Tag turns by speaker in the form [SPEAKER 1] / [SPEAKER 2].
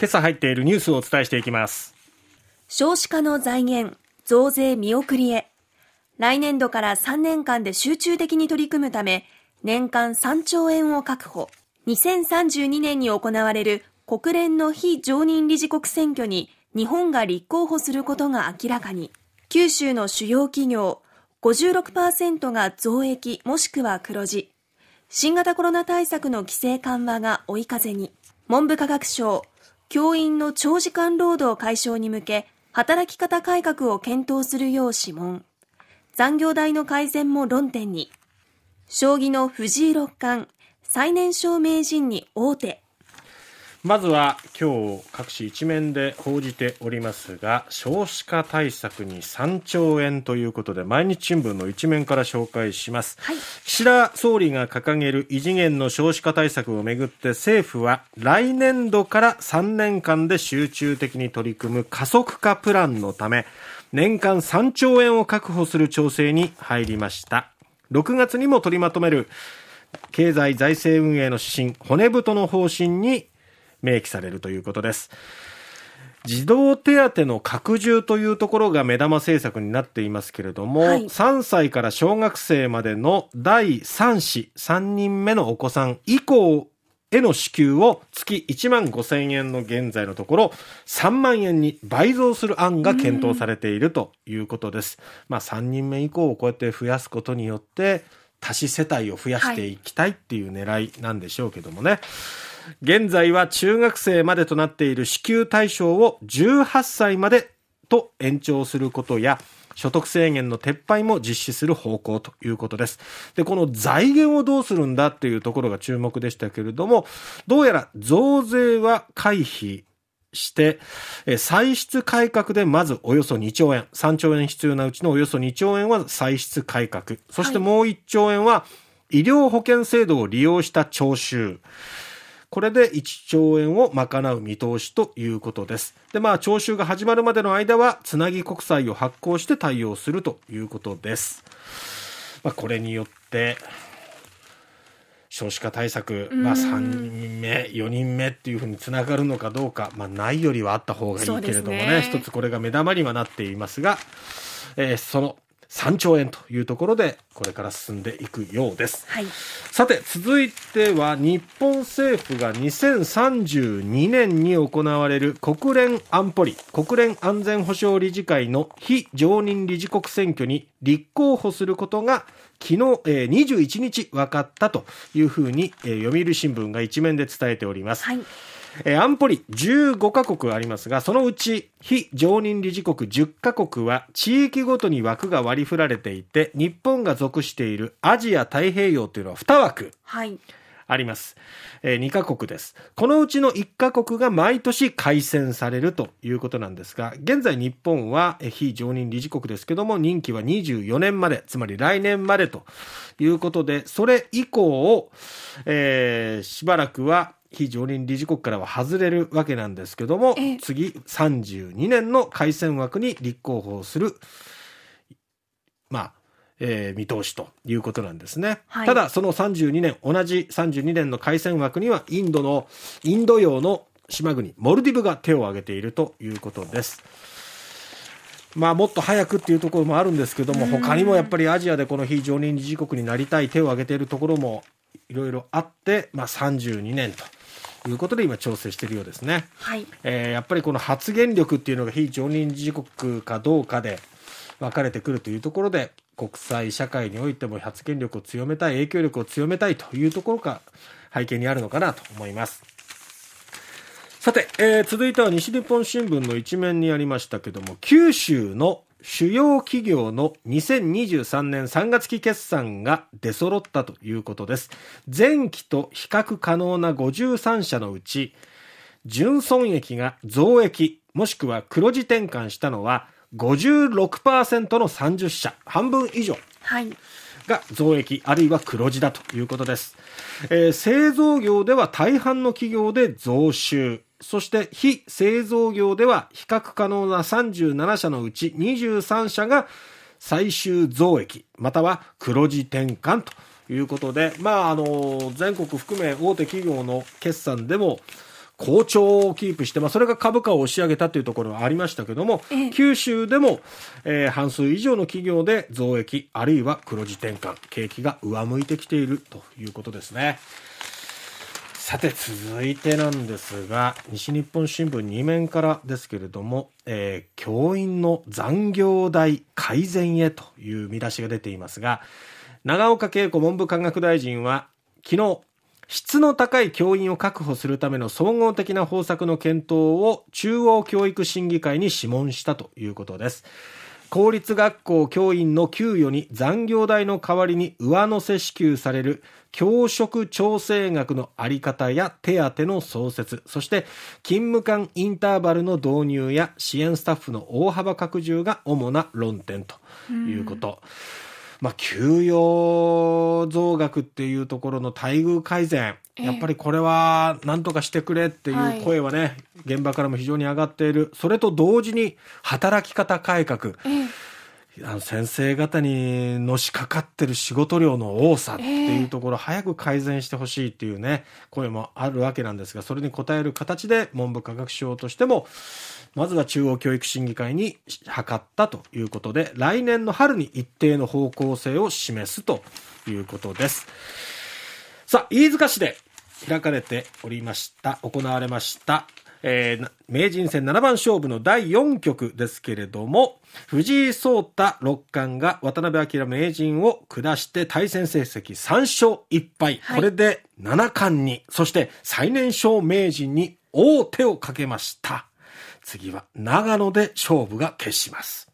[SPEAKER 1] 今朝入っているニュースをお伝えしていきます。
[SPEAKER 2] 少子化の財源増税見送りへ。来年度から3年間で集中的に取り組むため年間3兆円を確保。2032年に行われる国連の非常任理事国選挙に日本が立候補することが明らかに。九州の主要企業56%が増益もしくは黒字。新型コロナ対策の規制緩和が追い風に。文部科学省教員の長時間労働解消に向け働き方改革を検討するよう諮問。残業代の改善も論点に。将棋の藤井六冠最年少名人に王手。
[SPEAKER 1] まずは今日各紙一面で報じておりますが少子化対策に3兆円ということで毎日新聞の一面から紹介します、はい、岸田総理が掲げる異次元の少子化対策をめぐって政府は来年度から3年間で集中的に取り組む加速化プランのため年間3兆円を確保する調整に入りました。6月にも取りまとめる経済財政運営の指針骨太の方針に明記されるということです。児童手当の拡充というところが目玉政策になっていますけれども、はい、3歳から小学生までの第3子3人目のお子さん以降への支給を月1万5千円の現在のところ3万円に倍増する案が検討されているということです。まあ3人目以降をこうやって増やすことによって多子世帯を増やしていきたいっていう狙いなんでしょうけどもね。はい現在は中学生までとなっている支給対象を18歳までと延長することや、所得制限の撤廃も実施する方向ということです。で、この財源をどうするんだっていうところが注目でしたけれども、どうやら増税は回避して、歳出改革でまずおよそ2兆円、3兆円必要なうちのおよそ2兆円は歳出改革、そしてもう1兆円は医療保険制度を利用した徴収、これで1兆円を賄う見通しということです。で、まあ、徴収が始まるまでの間は、つなぎ国債を発行して対応するということです。まあ、これによって、少子化対策、まあ、3人目、4人目っていうふうにつながるのかどうか、まあ、ないよりはあった方がいいけれどもね、ね一つこれが目玉にはなっていますが、えー、その3兆円というところでこれから進んでいくようです、はい、さて続いては日本政府が2032年に行われる国連安保理国連安全保障理事会の非常任理事国選挙に立候補することが昨日、えー、21日分かったというふうに、えー、読売新聞が一面で伝えております、はいえー、安保理15カ国ありますが、そのうち非常任理事国10カ国は地域ごとに枠が割り振られていて、日本が属しているアジア太平洋というのは2枠。はいあります。えー、2カ国です。このうちの1カ国が毎年改選されるということなんですが、現在日本は非常任理事国ですけども、任期は24年まで、つまり来年までということで、それ以降を、えー、しばらくは非常任理事国からは外れるわけなんですけども、次32年の改選枠に立候補する、まあ、えー、見通しということなんですね。はい、ただ、その32年、同じ32年の改選枠には、インドの、インド洋の島国、モルディブが手を挙げているということです。まあ、もっと早くっていうところもあるんですけども、他にもやっぱりアジアでこの非常任理事国になりたい手を挙げているところもいろいろあって、まあ、32年と。いうことで今調整しているようですね。はい。えー、やっぱりこの発言力っていうのが非常任理事国かどうかで分かれてくるというところで、国際社会においても発言力を強めたい、影響力を強めたいというところが背景にあるのかなと思います。さて、えー、続いては西日本新聞の一面にありましたけども、九州の主要企業の2023年3月期決算が出揃ったということです。前期と比較可能な53社のうち、純損益が増益、もしくは黒字転換したのは56%の30社、半分以上。はい。が増益あるいは黒字だということです、えー、製造業では大半の企業で増収そして非製造業では比較可能な37社のうち23社が最終増益、または黒字転換ということで、まあ、あの、全国含め大手企業の決算でも、好調をキープして、まあ、それが株価を押し上げたというところはありましたけども、ええ、九州でも、えー、半数以上の企業で増益、あるいは黒字転換、景気が上向いてきているということですね。さて続いてなんですが西日本新聞2面からですけれども、えー、教員の残業代改善へという見出しが出ていますが長岡恵子文部科学大臣は昨日質の高い教員を確保するための総合的な方策の検討を中央教育審議会に諮問したということです。公立学校教員の給与に残業代の代わりに上乗せ支給される教職調整額のあり方や手当の創設、そして勤務間インターバルの導入や支援スタッフの大幅拡充が主な論点ということ。うんまあ、給与増額っていうところの待遇改善、やっぱりこれはなんとかしてくれっていう声はね、はい、現場からも非常に上がっている。それと同時に働き方改革。あの先生方にのしかかってる仕事量の多さっていうところ、早く改善してほしいっていうね、声もあるわけなんですが、それに応える形で文部科学省としても、まずは中央教育審議会に諮ったということで、来年の春に一定の方向性を示すということです。さあ、飯塚市で開かれておりました、行われました、えー、名人戦七番勝負の第4局ですけれども、藤井聡太六冠が渡辺明名人を下して対戦成績3勝1敗。はい、これで七冠に、そして最年少名人に王手をかけました。次は長野で勝負が決します。